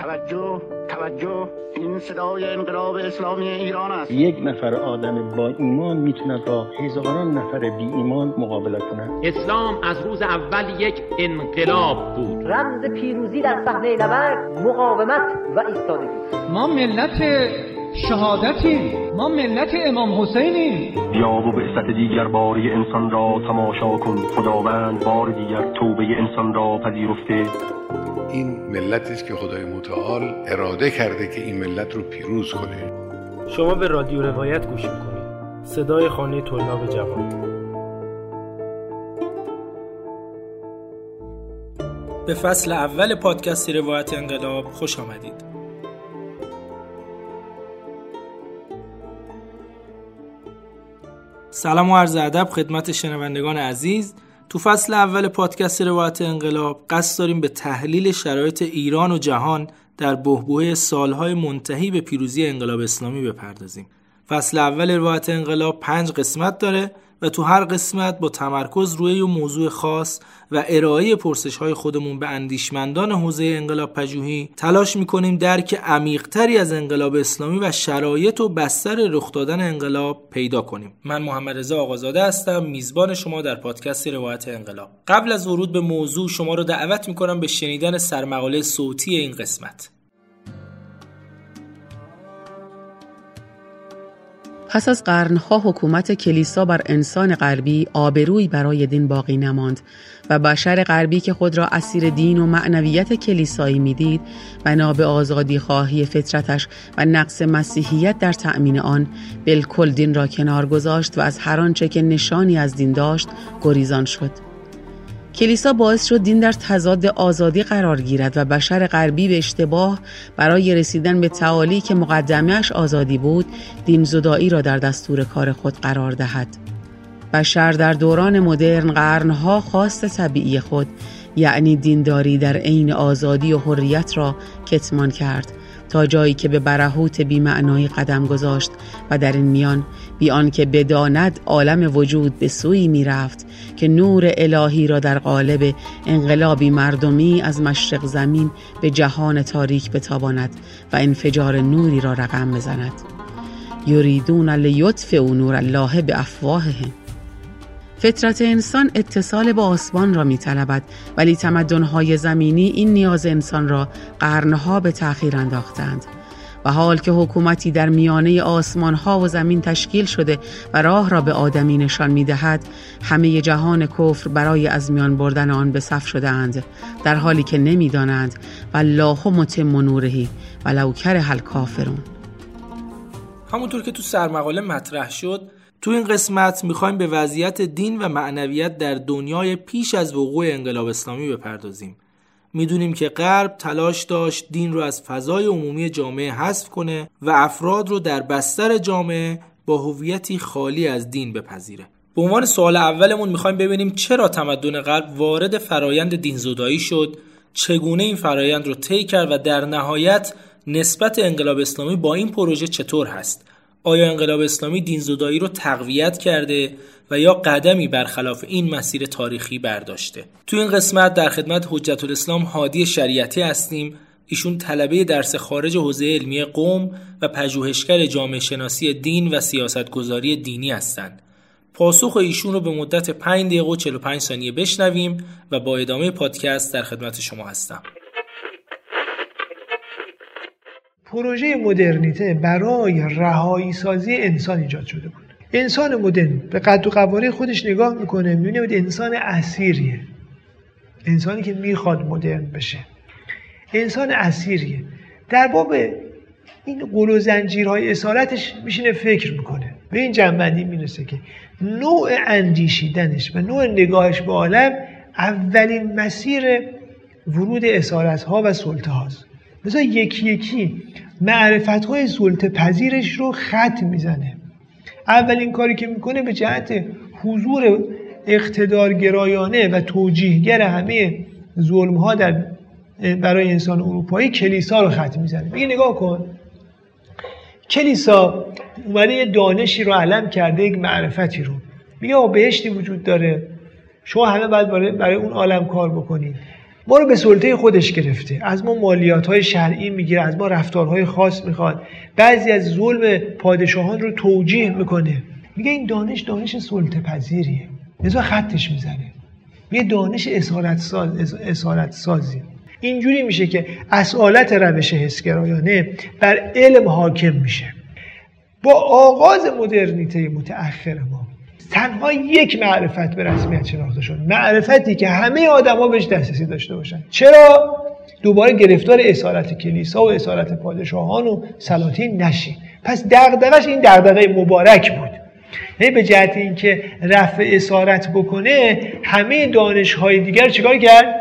توجه توجه. این صدای انقلاب اسلامی ایران است. یک نفر آدم با ایمان می‌تونه با هزاران نفر بی ایمان مقابله کنه اسلام از روز اول یک انقلاب بود. رمز پیروزی در صحنه نبرد مقاومت و ایستادگی. ما ملت شهادتیم. ما ملت امام حسینیم بیا و بعثت دیگر باری انسان را تماشا کن. خداوند بار دیگر توبه انسان را پذیرفته. این ملتی است که خدای متعال اراده کرده که این ملت رو پیروز کنه. شما به رادیو روایت گوش می‌کنید. صدای خانه طلاب جوان. به فصل اول پادکست روایت انقلاب خوش آمدید. سلام و عرض ادب خدمت شنوندگان عزیز. تو فصل اول پادکست روایت انقلاب قصد داریم به تحلیل شرایط ایران و جهان در بحبوحه سالهای منتهی به پیروزی انقلاب اسلامی بپردازیم. فصل اول روایت انقلاب پنج قسمت داره. و تو هر قسمت با تمرکز روی یه موضوع خاص و ارائه پرسش های خودمون به اندیشمندان حوزه انقلاب پژوهی تلاش می‌کنیم درک عمیقتری از انقلاب اسلامی و شرایط و بستر رخ دادن انقلاب پیدا کنیم. من محمد رضا آقازاده هستم میزبان شما در پادکست روایت انقلاب. قبل از ورود به موضوع شما رو دعوت می‌کنم به شنیدن سرمقاله صوتی این قسمت. پس از قرنها حکومت کلیسا بر انسان غربی آبروی برای دین باقی نماند و بشر غربی که خود را اسیر دین و معنویت کلیسایی می‌دید بنا به آزادی خواهی فطرتش و نقص مسیحیت در تأمین آن بالکل دین را کنار گذاشت و از هر آنچه که نشانی از دین داشت گریزان شد. کلیسا باعث شد دین در تضاد آزادی قرار گیرد و بشر غربی به اشتباه برای رسیدن به تعالی که مقدمهش آزادی بود دین زدایی را در دستور کار خود قرار دهد. بشر در دوران مدرن قرنها خواست طبیعی خود یعنی دینداری در عین آزادی و حریت را کتمان کرد تا جایی که به برهوت بیمعنایی قدم گذاشت و در این میان بی که بداند عالم وجود به سوی می رفت که نور الهی را در قالب انقلابی مردمی از مشرق زمین به جهان تاریک بتاباند و انفجار نوری را رقم بزند. یریدون لیطفئوا نور الله به افواههم فطرت انسان اتصال با آسمان را می طلبد ولی تمدنهای زمینی این نیاز انسان را قرنها به تأخیر انداختند. و حال که حکومتی در میانه آسمان ها و زمین تشکیل شده و راه را به آدمی نشان می دهد همه جهان کفر برای از میان بردن آن به صف شده اند در حالی که نمی دانند و الله متم نورهی ولو کره الکافرون همونطور که تو سرمقاله مطرح شد تو این قسمت می‌خوایم به وضعیت دین و معنویت در دنیای پیش از وقوع انقلاب اسلامی بپردازیم. می‌دونیم که غرب تلاش داشت دین رو از فضای عمومی جامعه حذف کنه و افراد رو در بستر جامعه با هویتی خالی از دین بپذیره. به عنوان سوال اولمون می‌خوایم ببینیم چرا تمدن غرب وارد فرایند دینزدایی شد، چگونه این فرایند رو طی کرد و در نهایت نسبت انقلاب اسلامی با این پروژه چطور هست آیا انقلاب اسلامی دینزدایی رو تقویت کرده و یا قدمی برخلاف این مسیر تاریخی برداشته. تو این قسمت در خدمت حجت الاسلام هادی شریعتی هستیم. ایشون طلبه درس خارج حوزه علمی قوم و پژوهشگر جامعه شناسی دین و سیاستگذاری دینی هستند. پاسخ ایشون رو به مدت 5 دقیقه و 45 ثانیه بشنویم و با ادامه پادکست در خدمت شما هستم. پروژه مدرنیته برای رهایی سازی انسان ایجاد شده بود. انسان مدرن. به قد و قواره خودش نگاه می‌کنه می‌بینه انسان اسیریه. انسانی که می‌خواد مدرن بشه. انسان اسیریه. در باب این قول و زنجیرهای اصالتش میشینه فکر می‌کنه. به این جنبندی می‌رسه که نوع اندیشیدنش و نوع نگاهش به عالم اولین مسیر ورود اصالت ها و سلطه هاست مثلا یکی یکی معرفت های سلطه پذیرش رو خط می‌زنه. اولین کاری که می‌کنه به جهت حضور اقتدارگرایانه و توجیهگر همه ظلم ها در برای انسان اروپایی کلیسا رو خط می‌زنه. میگه نگاه کن. کلیسا اومده یه دانشی رو علم کرده یک معرفتی رو. میگه بهشتی وجود داره. شما همه باید برای, اون عالم کار بکنید. ما رو به سلطه خودش گرفته. از ما مالیات های شرعی می‌گیره از ما رفتارهای خاص می‌خواد. بعضی از ظلم پادشاهان رو توجیه می‌کنه. میگه این دانش دانش سلطه پذیریه. لذا خطش می‌زنه. یه دانش اسارت, ساز، اسارت سازی اینجوری میشه که اصالت روش حسگرایانه بر علم حاکم میشه. با آغاز مدرنیته متأخر ما تنها یک معرفت به رسمیت شناخته شد. معرفتی که همه آدما بهش دسترسی داشته باشن. چرا؟ دوباره گرفتار اسارت کلیسا و اسارت پادشاهان و سلاطین نشین. پس دغدغش این دغدغه مبارک بود. یعنی به جهت اینکه رفع اسارت بکنه همه دانش های دیگر چیکار کرد؟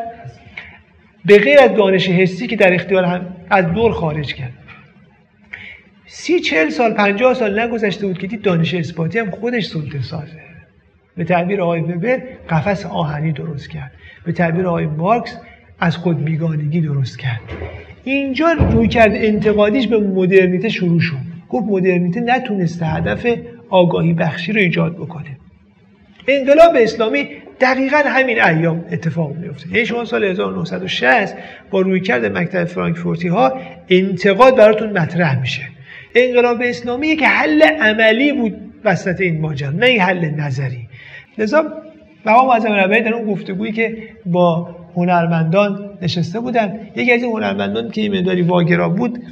به غیر از دانش حسی که در اختیار هم از دور خارج کرد. سی چل سال پنجاه سال نگذشته بود که دید دانش اثباتی هم خودش سلطه سازه به تعبیر آقای وبر قفس آهنی درست کرد. به تعبیر آقای مارکس از خود بیگانگی درست کرد. اینجا روی کرد انتقادیش به مدرنیته شروع شد. گفت مدرنیته نتونسته هدف آگاهی بخشی رو ایجاد بکنه. انقلاب اسلامی دقیقا همین ایام اتفاق میفته یعنی شما سال 1960 با رویکرد مکتب فرانکفورتی ها انتقاد براتون مطرح میشه. انقلاب اسلامی یک حل عملی بود وسط این ماجرا نه این حل نظری. لذا مقام معظم ربیعی در اون گفتگویی که با هنرمندان نشسته بودن یکی از این هنرمندان که این مداری واگرا بود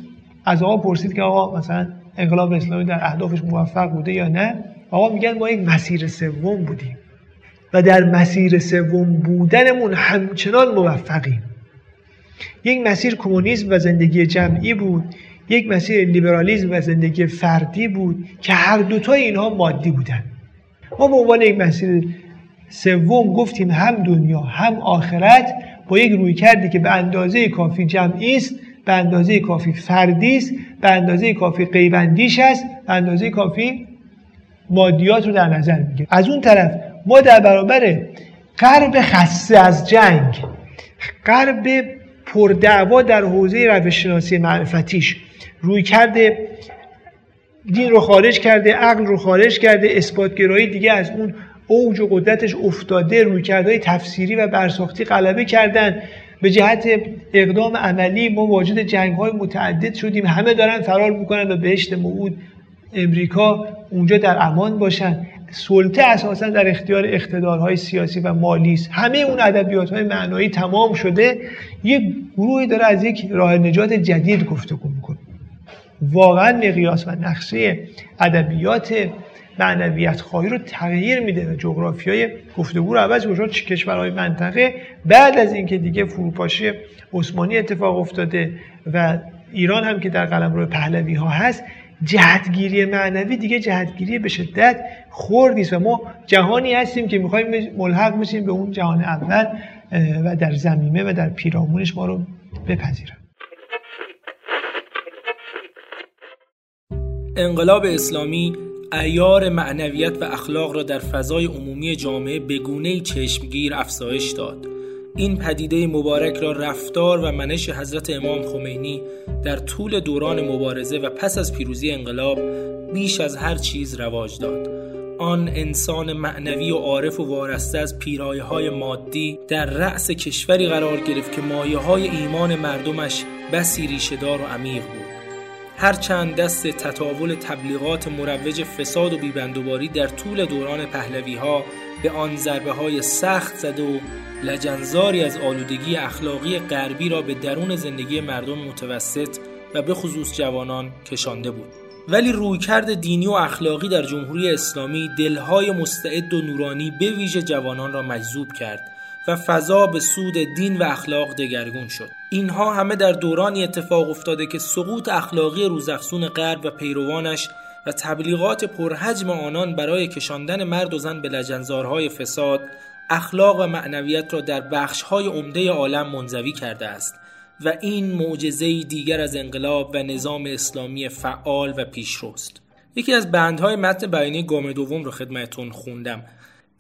از آقا پرسید که آقا مثلا انقلاب اسلامی در اهدافش موفق بوده یا نه؟ آقا میگن ما یک مسیر سوم بودیم و در مسیر سوم بودنمون همچنان موفقیم. یک مسیر کمونیسم و زندگی جمعی بود. یک مسیر لیبرالیزم و زندگی فردی بود که هر دوتای اینها مادی بودن. ما به عنوان یک مسیر سوم گفتیم هم دنیا هم آخرت با یک روی کردی که به اندازه کافی جمعی است به اندازه کافی فردی است به اندازه کافی قیبندیش است به اندازه کافی مادیات رو در نظر می‌گیره از اون طرف ما در برابر غرب خسته از جنگ غرب پردعوا در حوزه روششناسی معرفتیش روی کرده دین رو خارج کرده عقل رو خارج کرده اثباتگرایی دیگه از اون اوج و قدرتش افتاده روی کرده تفسیری و برساختی غلبه کردن. به جهت اقدام عملی ما واجد جنگ های متعدد شدیم. همه دارن فرار می‌کنن و بهشت موعود امریکا اونجا در امان باشن. سلطه اساسا در اختیار اقتدارهای سیاسی و مالی است. همه اون ادبیات های معنایی تمام شده. یک گروهی داره از یک راه نجات جدید گفتگو می‌کنه. واقعا مقیاس و نقشه ادبیات معنویت خواهی رو تغییر میده و جغرافی های گفتگو رو عوض میشه کشورهای منطقه بعد از اینکه دیگه فروپاشی عثمانی اتفاق افتاده و ایران هم که در قلمرو پهلوی ها هست جهتگیری معنوی دیگه جهتگیری به شدت خوردیست و ما جهانی هستیم که می‌خوایم ملحق بشیم به اون جهان اول و در زمینه و در پیرامونش ما رو بپذیرن. انقلاب اسلامی ایار معنویت و اخلاق را در فضای عمومی جامعه به گونه چشمگیر افزایش داد. این پدیده مبارک را رفتار و منش حضرت امام خمینی در طول دوران مبارزه و پس از پیروزی انقلاب بیش از هر چیز رواج داد. آن انسان معنوی و عارف و وارسته از پیرایه های مادی در رأس کشوری قرار گرفت که مایه های ایمان مردمش بسی ریشهدار و عمیق بود. هرچند دست تطاول تبلیغات مروج فساد و بیبندوباری در طول دوران پهلوی ها به آن ضربه های سخت زده و لجنزاری از آلودگی اخلاقی غربی را به درون زندگی مردم متوسط و به خصوص جوانان کشانده بود. ولی رویکرد دینی و اخلاقی در جمهوری اسلامی دلهای مستعد و نورانی به ویژه جوانان را مجذوب کرد و فضا به سود دین و اخلاق دگرگون شد. اینها همه در دورانی اتفاق افتاده که سقوط اخلاقی روزافزون غرب و پیروانش و تبلیغات پرحجم آنان برای کشاندن مرد و زن به لجنزارهای فساد اخلاق و معنویت را در بخشهای عمده عالم منزوی کرده است و این معجزه دیگر از انقلاب و نظام اسلامی فعال و پیشروست یکی از بندهای متن بیانیه گام دوم رو خدمتون خوندم.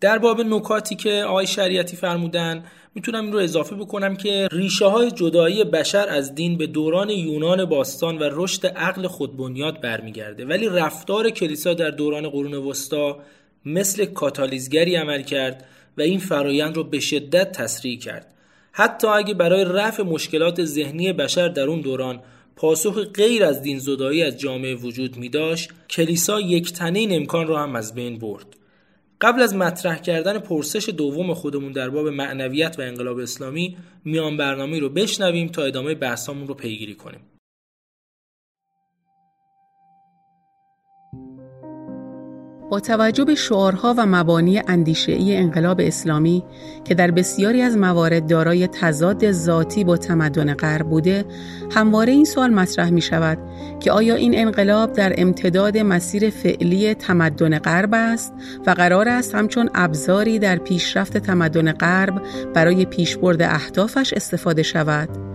در باب نکاتی که آقای شریعتی فرمودن می‌تونم این رو اضافه بکنم که ریشه های جدایی بشر از دین به دوران یونان باستان و رشد عقل خودبنیاد برمیگرده. ولی رفتار کلیسا در دوران قرون وسطا مثل کاتالیزگری عمل کرد و این فرایند رو به شدت تسریع کرد. حتی اگه برای رفع مشکلات ذهنی بشر در اون دوران پاسخ غیر از دین زدایی از جامعه وجود می داشت کلیسا یک تنه این امکان را هم از بین برد. قبل از مطرح کردن پرسش دوم خودمون در باب معنویت و انقلاب اسلامی میان برنامه رو بشنویم تا ادامه بحثامون رو پیگیری کنیم. با توجه به شعارها و مبانی اندیشه‌ای انقلاب اسلامی که در بسیاری از موارد دارای تضاد ذاتی با تمدن غرب بوده، همواره این سوال مطرح می شود که آیا این انقلاب در امتداد مسیر فعلی تمدن غرب است و قرار است همچون ابزاری در پیشرفت تمدن غرب برای پیشبرد اهدافش استفاده شود؟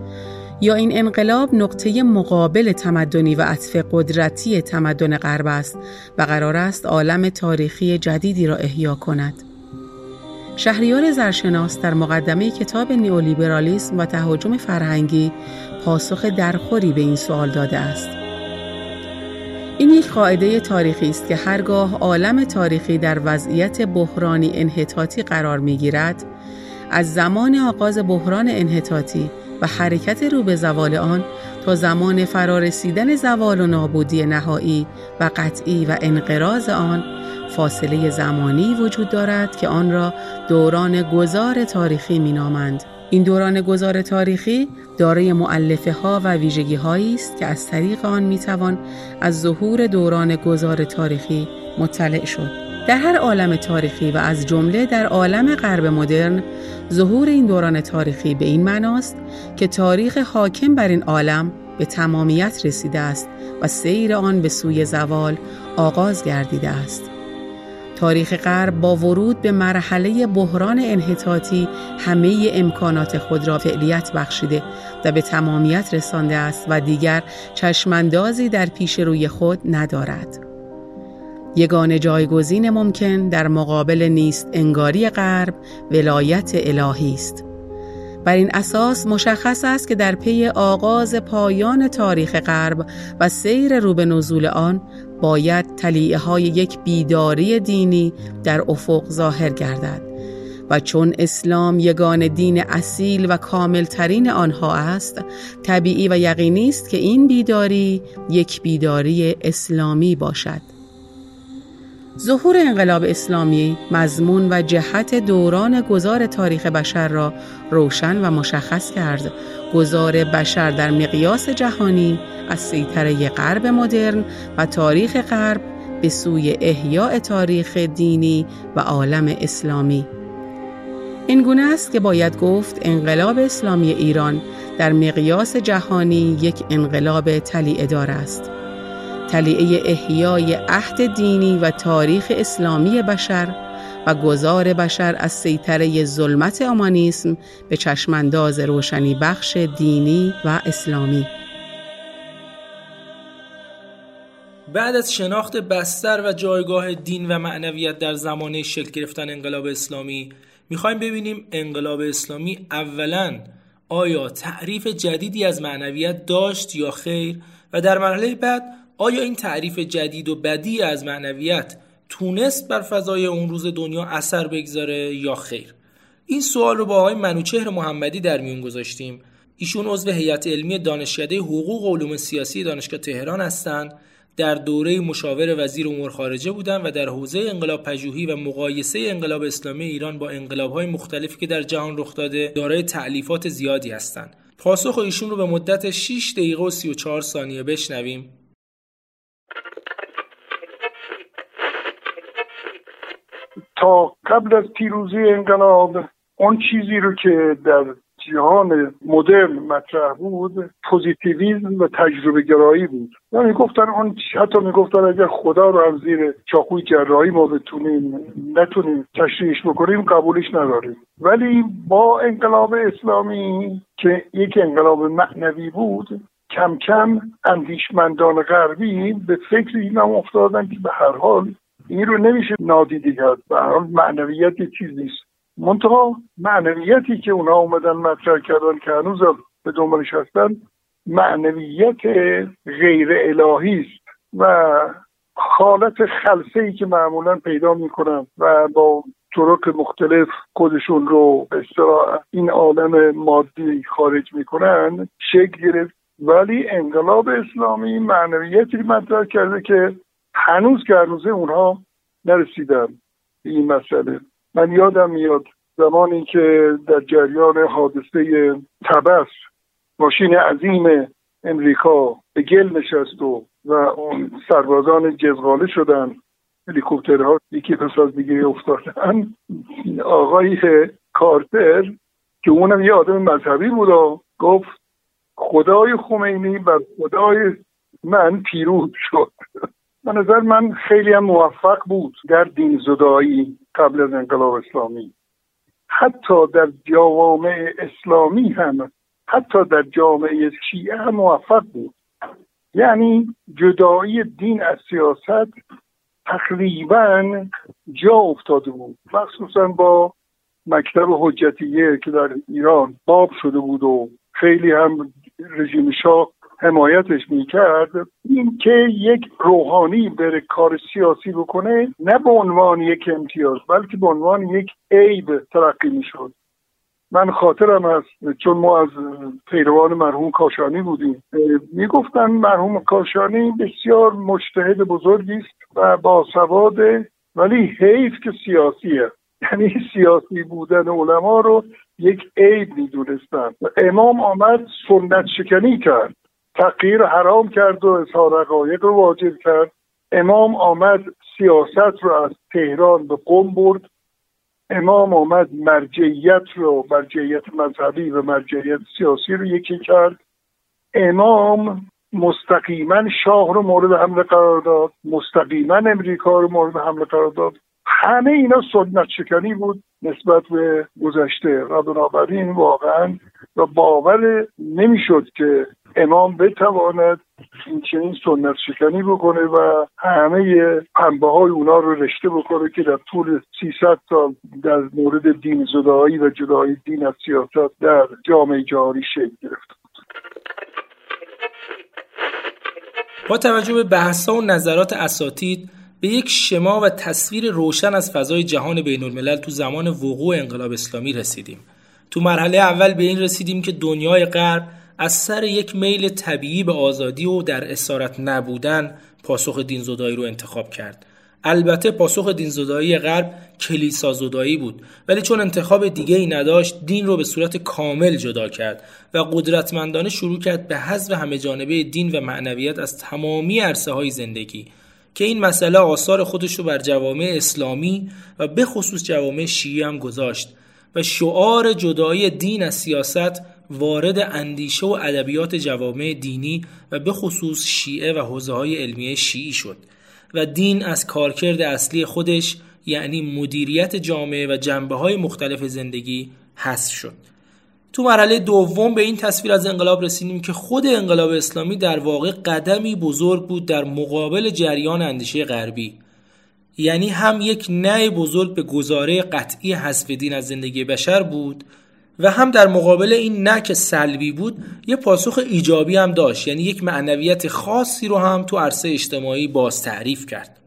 یا این انقلاب نقطه مقابل تمدنی و عطف قدرتی تمدن غرب است و قرار است عالم تاریخی جدیدی را احیا کند. شهریار زرشناس در مقدمه کتاب نیولیبرالیسم و تهاجم فرهنگی پاسخ درخوری به این سوال داده است. این یک قاعده تاریخی است که هرگاه عالم تاریخی در وضعیت بحرانی انحطاطی قرار می‌گیرد، از زمان آغاز بحران انحطاطی و حرکت رو به زوال آن تا زمان فرارسیدن زوال و نابودی نهایی و قطعی و انقراض آن فاصله زمانی وجود دارد که آن را دوران گذار تاریخی مینامند. این دوران گذار تاریخی دارای معلفه ها و ویژگی هایی است که از طریق آن می‌توان از ظهور دوران گذار تاریخی مطلع شد. در هر عالم تاریخی و از جمله در عالم غرب مدرن ظهور این دوران تاریخی به این معناست که تاریخ حاکم بر این عالم به تمامیت رسیده است و سیر آن به سوی زوال آغاز گردیده است. تاریخ غرب با ورود به مرحله بحران انحطاطی همه امکانات خود را فعلیت بخشیده و به تمامیت رسانده است و دیگر چشماندازی در پیش روی خود ندارد. یگان جایگزین ممکن در مقابل نیست انگاری غرب ولایت الهی است. بر این اساس مشخص است که در پی آغاز پایان تاریخ غرب و سیر رو به نزول آن باید تلیعه های یک بیداری دینی در افق ظاهر گردد و چون اسلام یگان دین اصیل و کاملترین آنها است طبیعی و یقینی است که این بیداری یک بیداری اسلامی باشد ظهور انقلاب اسلامی مضمون و جهت دوران گذار تاریخ بشر را روشن و مشخص کرد. گذار بشر در مقیاس جهانی از سیطره غرب مدرن و تاریخ غرب به سوی احیاء تاریخ دینی و عالم اسلامی. این گونه است که باید گفت انقلاب اسلامی ایران در مقیاس جهانی یک انقلاب تلیعه است. تلیعه احیای عهد دینی و تاریخ اسلامی بشر و گذار بشر از سیطره ظلمت آمانیسم به چشمانداز روشنی بخش دینی و اسلامی. بعد از شناخت بستر و جایگاه دین و معنویت در زمانه شکل گرفتن انقلاب اسلامی می‌خوایم ببینیم انقلاب اسلامی اولا آیا تعریف جدیدی از معنویت داشت یا خیر؟ و در مرحله بعد آیا این تعریف جدید و بدی از معنویت تونست بر فضای اون روز دنیا اثر بگذاره یا خیر این سوال رو با آقای منوچهر محمدی در میون گذاشتیم ایشون عضو هیئت علمی دانشکده حقوق و علوم سیاسی دانشگاه تهران هستند در دوره مشاور وزیر امور خارجه بودن و در حوزه انقلاب پژوهی و مقایسه انقلاب اسلامی ایران با انقلاب‌های مختلفی که در جهان رخ داده دارای تعلیفات زیادی هستند. پاسخ ایشون رو به مدت 6 دقیقه و 34 ثانیه بشنویم. تا قبل از پیروزی انقلاب اون چیزی رو که در جهان مدرن مطرح بود پوزیتیویزم و تجربه گرایی بود. و می‌گفتن اون حتی می‌گفتن اگر خدا رو هم زیر چاقوی جراحی ما بتونیم نتونیم تشریحش بکنیم قبولش نداریم. ولی با انقلاب اسلامی که یک انقلاب معنوی بود کم کم اندیشمندان غربی به فکر این هم افتادن که به هر حال این رو نمیشه نادیده کرد. به حال معنویت چیز نیست. منتها معنویتی که اونا اومدن مطرح کردن که هنوز به دنبالش هستن معنویت غیر الهی است و حالت خلصه ای که معمولا پیدا می‌کنن و با طرق مختلف خودشون رو به این عالم مادی خارج می‌کنن شکل گرفت. ولی انقلاب اسلامی معنویتی مطرح کرده که هنوز که هنوزه اونها نرسیدن به این مسئله. من یادم میاد زمانی که در جریان حادثه تبس ماشین عظیم امریکا به گل نشست و و اون سربازان جزغاله شدن. هلیکوپترها یکی پس از دیگه افتادن. آقای کارتر که اونم یه آدم مذهبی بود و گفت خدای خمینی بر خدای من پیروز شد. به نظر من خیلی هم موفق بود در دین زدایی قبل از انقلاب اسلامی. حتی در جوامع اسلامی هم حتی در جامعه شیعه هم موفق بود. یعنی جدایی دین از سیاست تقریبا جا افتاده بود. مخصوصا با مکتب حجتیه که در ایران باب شده بود و خیلی هم رژیم شاه حمایتش می‌کرد این که یک روحانی بره کار سیاسی بکنه نه به عنوان یک امتیاز بلکه به عنوان یک عیب ترقی می‌شد. من خاطرم است چون ما از پیروان مرحوم کاشانی بودیم. می‌گفتن مرحوم کاشانی بسیار مجتهد بزرگی است و با سواد ولی حیف که سیاسیه. یعنی سیاسی بودن علما رو یک عیب می‌دونستن. امام آمد سنت شکنی کرد. تغییر حرام کرد و اظهار حقایق رو واجب کرد. امام آمد سیاست رو از تهران به قم برد. امام آمد مرجعیت رو مرجعیت مذهبی و مرجعیت سیاسی رو یکی کرد. امام مستقیما شاه رو مورد حمله قرار داد. مستقیما امریکا رو مورد حمله قرار داد. همه اینا سنت شکنی بود نسبت به گذشته. و بنابراین واقعا و باور نمی‌شد که امام بتواند این چنین سنت شکنی بکنه و همه پنبه های اونا رو رشته بکنه که در طول 300 سال در مورد دین زدایی و جدایی دین از سیاست در جامعه جاری شکل گرفته با توجه به بحثا و نظرات اساتید به یک شما و تصویر روشن از فضای جهان بین الملل تو زمان وقوع انقلاب اسلامی رسیدیم. تو مرحله اول به این رسیدیم که دنیای غرب از سر یک میل طبیعی به آزادی و در اسارت نبودن پاسخ دینزدایی رو انتخاب کرد. البته پاسخ دینزدایی غرب کلیسا زدایی بود ولی چون انتخاب دیگه ای نداشت دین رو به صورت کامل جدا کرد و قدرتمندانه شروع کرد به حذف همه جانبه دین و معنویت از تمامی عرصه های زندگی که این مسئله آثار خودش رو بر جوامع اسلامی و به خصوص جوامع شیعی هم گذاشت و شعار جدایی دین از سیاست وارد اندیشه و ادبیات جوامع دینی و به خصوص شیعه و حوزه های علمیه شیعی شد و دین از کارکرد اصلی خودش یعنی مدیریت جامعه و جنبه های مختلف زندگی حذف شد. تو مرحله دوم به این تصویر از انقلاب رسیدیم که خود انقلاب اسلامی در واقع قدمی بزرگ بود در مقابل جریان اندیشه غربی. یعنی هم یک نه بزرگ به گزاره قطعی حذف دین از زندگی بشر بود و هم در مقابل این نه که سلبی بود یه پاسخ ایجابی هم داشت. یعنی یک معنویت خاصی رو هم تو عرصه اجتماعی باز تعریف کرد.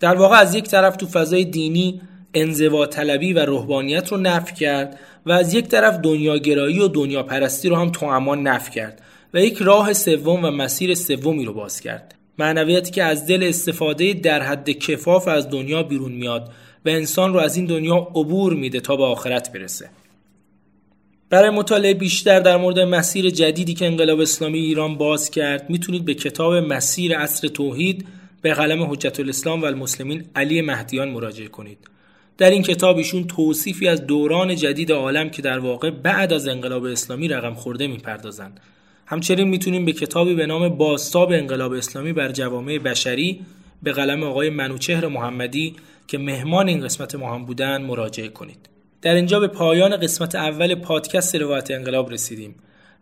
در واقع از یک طرف تو فضای دینی انزوا طلبی و روحانیت رو نفی کرد و از یک طرف دنیاگرایی و دنیا پرستی رو هم تو امان نفی کرد و یک راه سوم و مسیر سومی رو باز کرد. معنویتی که از دل استفاده در حد کفاف از دنیا بیرون میاد و انسان رو از این دنیا عبور میده تا به آخرت برسه. برای مطالعه بیشتر در مورد مسیر جدیدی که انقلاب اسلامی ایران باز کرد می‌تونید به کتاب مسیر عصر توحید به قلم حجت الاسلام و المسلمین علی مهدیان مراجعه کنید. در این کتاب ایشون توصیفی از دوران جدید عالم که در واقع بعد از انقلاب اسلامی رقم خورده می‌پردازند. همچنین می‌تونیم به کتابی به نام باستاب انقلاب اسلامی بر جوامع بشری به قلم آقای منوچهر محمدی که مهمان این قسمت ما هم بودن مراجعه کنید. در اینجا به پایان قسمت اول پادکست روایت انقلاب رسیدیم.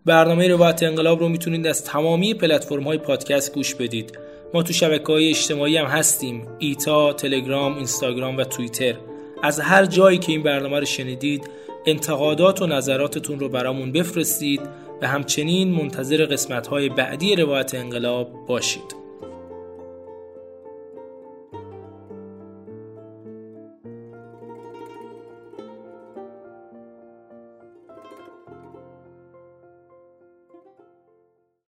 برنامه روایت انقلاب رو می‌تونید از تمامی پلتفرم های پادکست گوش بدید. ما تو شبکه های اجتماعی هم هستیم. ایتا، تلگرام، اینستاگرام و توییتر. از هر جایی که این برنامه رو شنیدید انتقادات و نظراتتون رو برامون بفرستید و همچنین منتظر قسمت های بعدی روایت انقلاب باشید.